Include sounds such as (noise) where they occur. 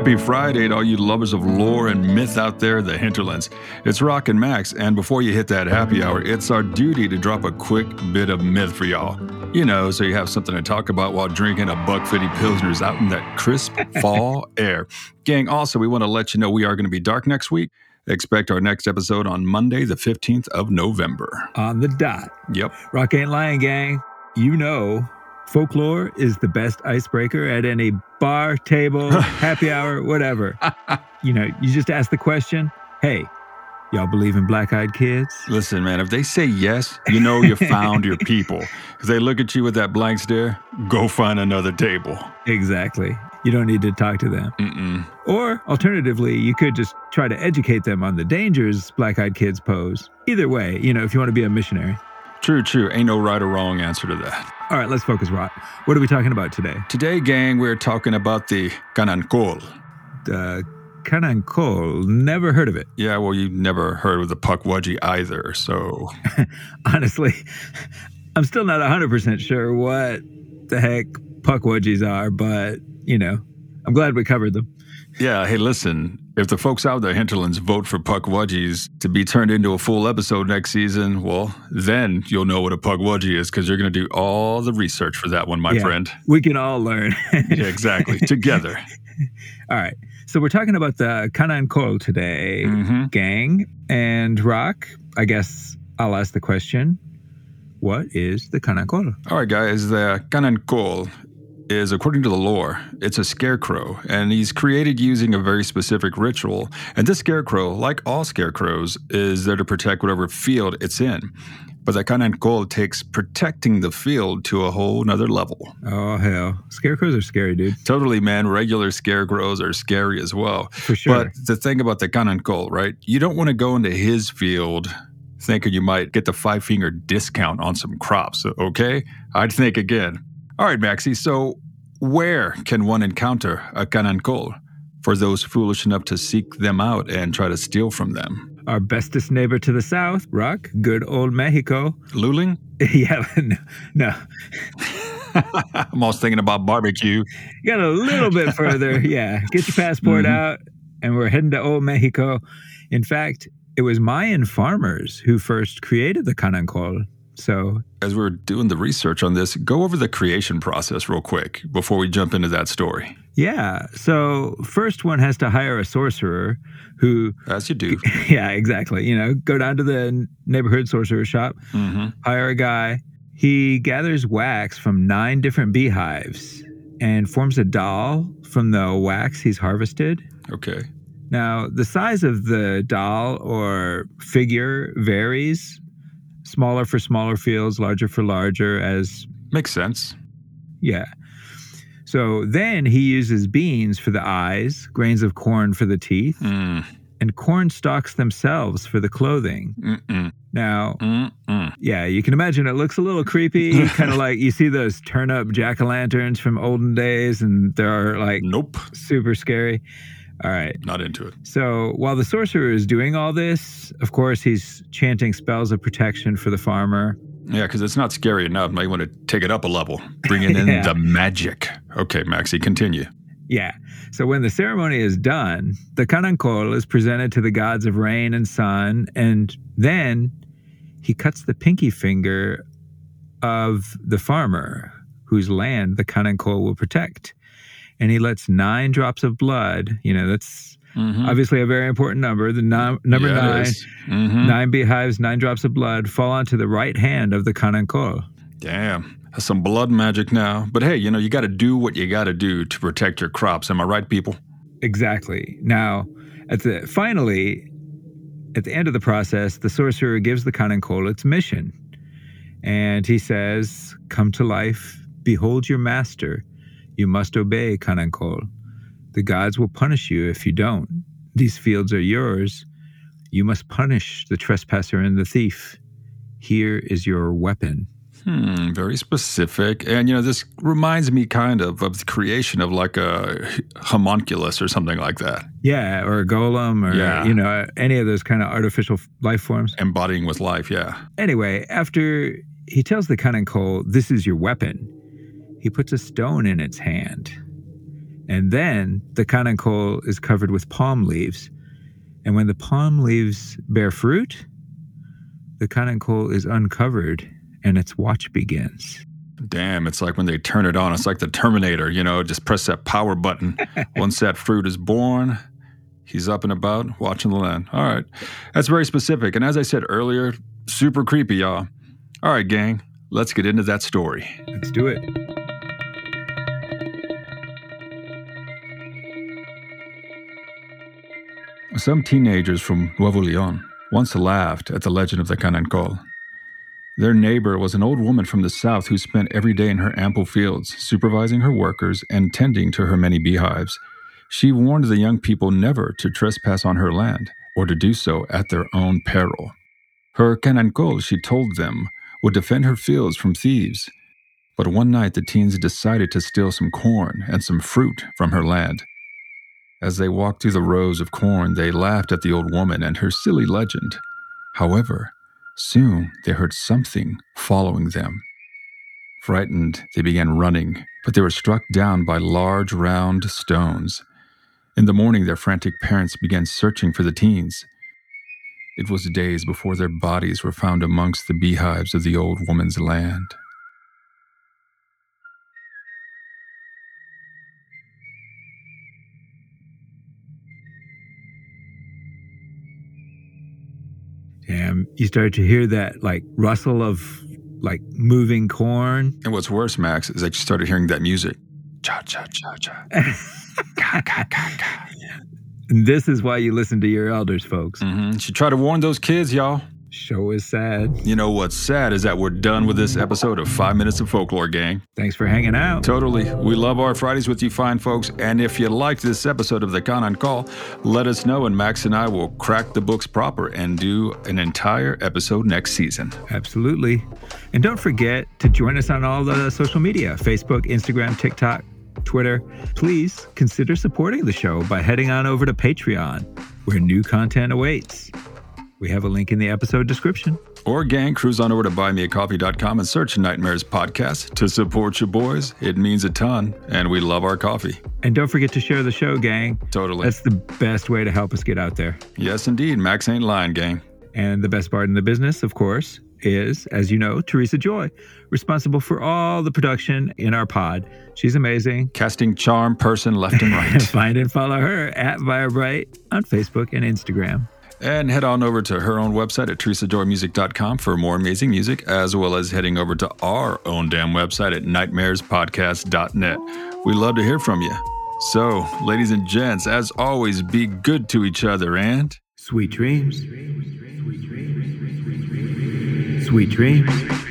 Happy Friday to all you lovers of lore and myth out there in the hinterlands. It's Rock and Max, and before you hit that happy hour, it's our duty to drop a quick bit of myth for y'all. You know, so you have something to talk about while drinking a buck fifty pilsners out in that crisp (laughs) fall air. Gang, also, we want to let you know we are going to be dark next week. Expect our next episode on Monday, the 15th of November. On the dot. Yep. Rock Ain't Lying Gang, you know folklore is the best icebreaker at any bar, table, (laughs) happy hour, whatever. (laughs) you know, you just ask the question, hey, y'all believe in black eyed kids? Listen, man, if they say yes, you know you found your people. If they look at you with that blank stare, go find another table. Exactly. You don't need to talk to them. Mm-mm. Or alternatively, you could just try to educate them on the dangers black eyed kids pose. Either way, you know, if you want to be a missionary. True, true. Ain't no right or wrong answer to that. All right, let's focus, Rock. What are we talking about today? Today, gang, we're talking about the Kanankol. The Kanankol. Never heard of it. Yeah, well, you never heard of the Pukwudgie either, so. (laughs) Honestly, I'm still not 100% sure what the heck Pukwudgies are, but, you know, I'm glad we covered them. Yeah, hey, listen, if the folks out there, hinterlands, vote for Pukwudgies to be turned into a full episode next season, well, then you'll know what a Pukwudgie is because you're going to do all the research for that one, my Yeah, friend. We can all learn. (laughs) Yeah, exactly. Together. (laughs) all right. So we're talking about the Kanankol today, hmm gang. And Rock, I guess I'll ask the question what is the Kanankol? All right, guys, the Kanankol is, according to the lore, it's a scarecrow, and he's created using a very specific ritual. And this scarecrow, like all scarecrows, is there to protect whatever field it's in. But the Kanankol takes protecting the field to a whole nother level. Oh, hell. Scarecrows are scary, dude. Totally, man. Regular scarecrows are scary as well. For sure. But the thing about the Kanankol, right? You don't want to go into his field thinking you might get the five finger discount on some crops, okay? I'd think again. All right, Maxie, so where can one encounter a Kanankol for those foolish enough to seek them out and try to steal from them? Our bestest neighbor to the south, Rock, good old Mexico. Luling? (laughs) yeah, no, no. (laughs) I'm almost thinking about barbecue. You got a little bit further. (laughs) Yeah, get your passport Mhm. out, and we're heading to old Mexico. In fact, it was Mayan farmers who first created the Kanankol. So, As we're doing the research on this, go over the creation process real quick before we jump into that story. yeah. So, first one has to hire a sorcerer who, As you do. (laughs) yeah, exactly. You know, go down to the neighborhood sorcerer shop, hmm hire a guy. He gathers wax from nine different beehives and forms a doll from the wax he's harvested. Okay. Now, the size of the doll or figure varies. Smaller for smaller fields, larger for larger, as Makes sense. yeah. So then he uses beans for the eyes, grains of corn for the teeth, Mm, and corn stalks themselves for the clothing. mm-mm, Now, mm-mm. yeah, you can imagine it looks a little creepy, (laughs) kind of like you see those turn up jack o' lanterns from olden days, and they're like Nope. super scary. All right. Not into it. So while the sorcerer is doing all this, of course, he's chanting spells of protection for the farmer. Yeah, because it's not scary enough. Now you want to take it up a level, bringing in (laughs) Yeah. the magic. Okay, Maxie, continue. Yeah. So when the ceremony is done, the kanankol is presented to the gods of rain and sun, and then he cuts the pinky finger of the farmer whose land the kanankol will protect. And he lets nine drops of blood, you know, that's Mhm. obviously a very important number, the num- number Yeah, nine, is. Mhm. nine beehives, nine drops of blood fall onto the right hand of the kanankol. Damn. That's some blood magic now. But hey, you know, you got to do what you got to do to protect your crops. Am I right, people? Exactly. Now, at the finally, at the end of the process, the sorcerer gives the Kanankol its mission. And he says, Come to life, behold your master. You must obey Kanankol. The gods will punish you if you don't. These fields are yours. You must punish the trespasser and the thief. Here is your weapon. Hmm, very specific. And, you know, this reminds me kind of of the creation of like a homunculus or something like that, Yeah, or a golem, or, Yeah. you know, any of those kind of artificial life forms. embodying with life. Yeah. Anyway, after he tells the Kanankol, This is your weapon, he puts a stone in its hand. And then the canancol is covered with palm leaves. And when the palm leaves bear fruit, the canancol is uncovered and its watch begins. Damn, it's like when they turn it on, it's like the Terminator, you know, just press that power button. (laughs) Once that fruit is born, he's up and about watching the land. All right. That's very specific. And as I said earlier, super creepy, y'all. All right, gang, let's get into that story. Let's do it. Some teenagers from Nuevo Leon once laughed at the legend of the Canancol. Their neighbor was an old woman from the south who spent every day in her ample fields, supervising her workers and tending to her many beehives. She warned the young people never to trespass on her land, or to do so at their own peril. Her canancol, she told them, would defend her fields from thieves. But one night the teens decided to steal some corn and some fruit from her land. As they walked through the rows of corn, they laughed at the old woman and her silly legend. However, soon they heard something following them. Frightened, they began running, but they were struck down by large round stones. In the morning, their frantic parents began searching for the teens. It was days before their bodies were found amongst the beehives of the old woman's land. You start to hear that like rustle of like moving corn. And what's worse, Max, is that you started hearing that music. Cha cha cha cha. (laughs) Ka, ka, ka, ka. (laughs) And this is why you listen to your elders, folks. Mm-hmm. Should try to warn those kids, y'all. Show is sad. You know what's sad is that we're done with this episode of Five Minutes of Folklore, gang. Thanks for hanging out. Totally. We love our Fridays with you fine folks. And if you liked this episode of the Canancol, let us know, and Max and I will crack the books proper and do an entire episode next season. Absolutely. And don't forget to join us on all the social media Facebook, Instagram, TikTok, Twitter. Please consider supporting the show by heading on over to Patreon, where new content awaits. We have a link in the episode description. Or, gang, cruise on over to buymeacoffee.com and search Nightmares Podcast to support your boys. It means a ton, and we love our coffee. And don't forget to share the show, gang. Totally. That's the best way to help us get out there. yes, indeed. Max ain't lying, gang. And the best part in the business, of course, is, as you know, Teresa Joy, responsible for all the production in our pod. She's amazing. Casting charm person left and (laughs) right. Find and follow her at Virebright on Facebook and Instagram. And head on over to her own website at teresajoymusic.com for more amazing music, as well as heading over to our own damn website at nightmarespodcast.net. We love to hear from you. So, ladies and gents, as always, be good to each other and Sweet dreams. Sweet dreams.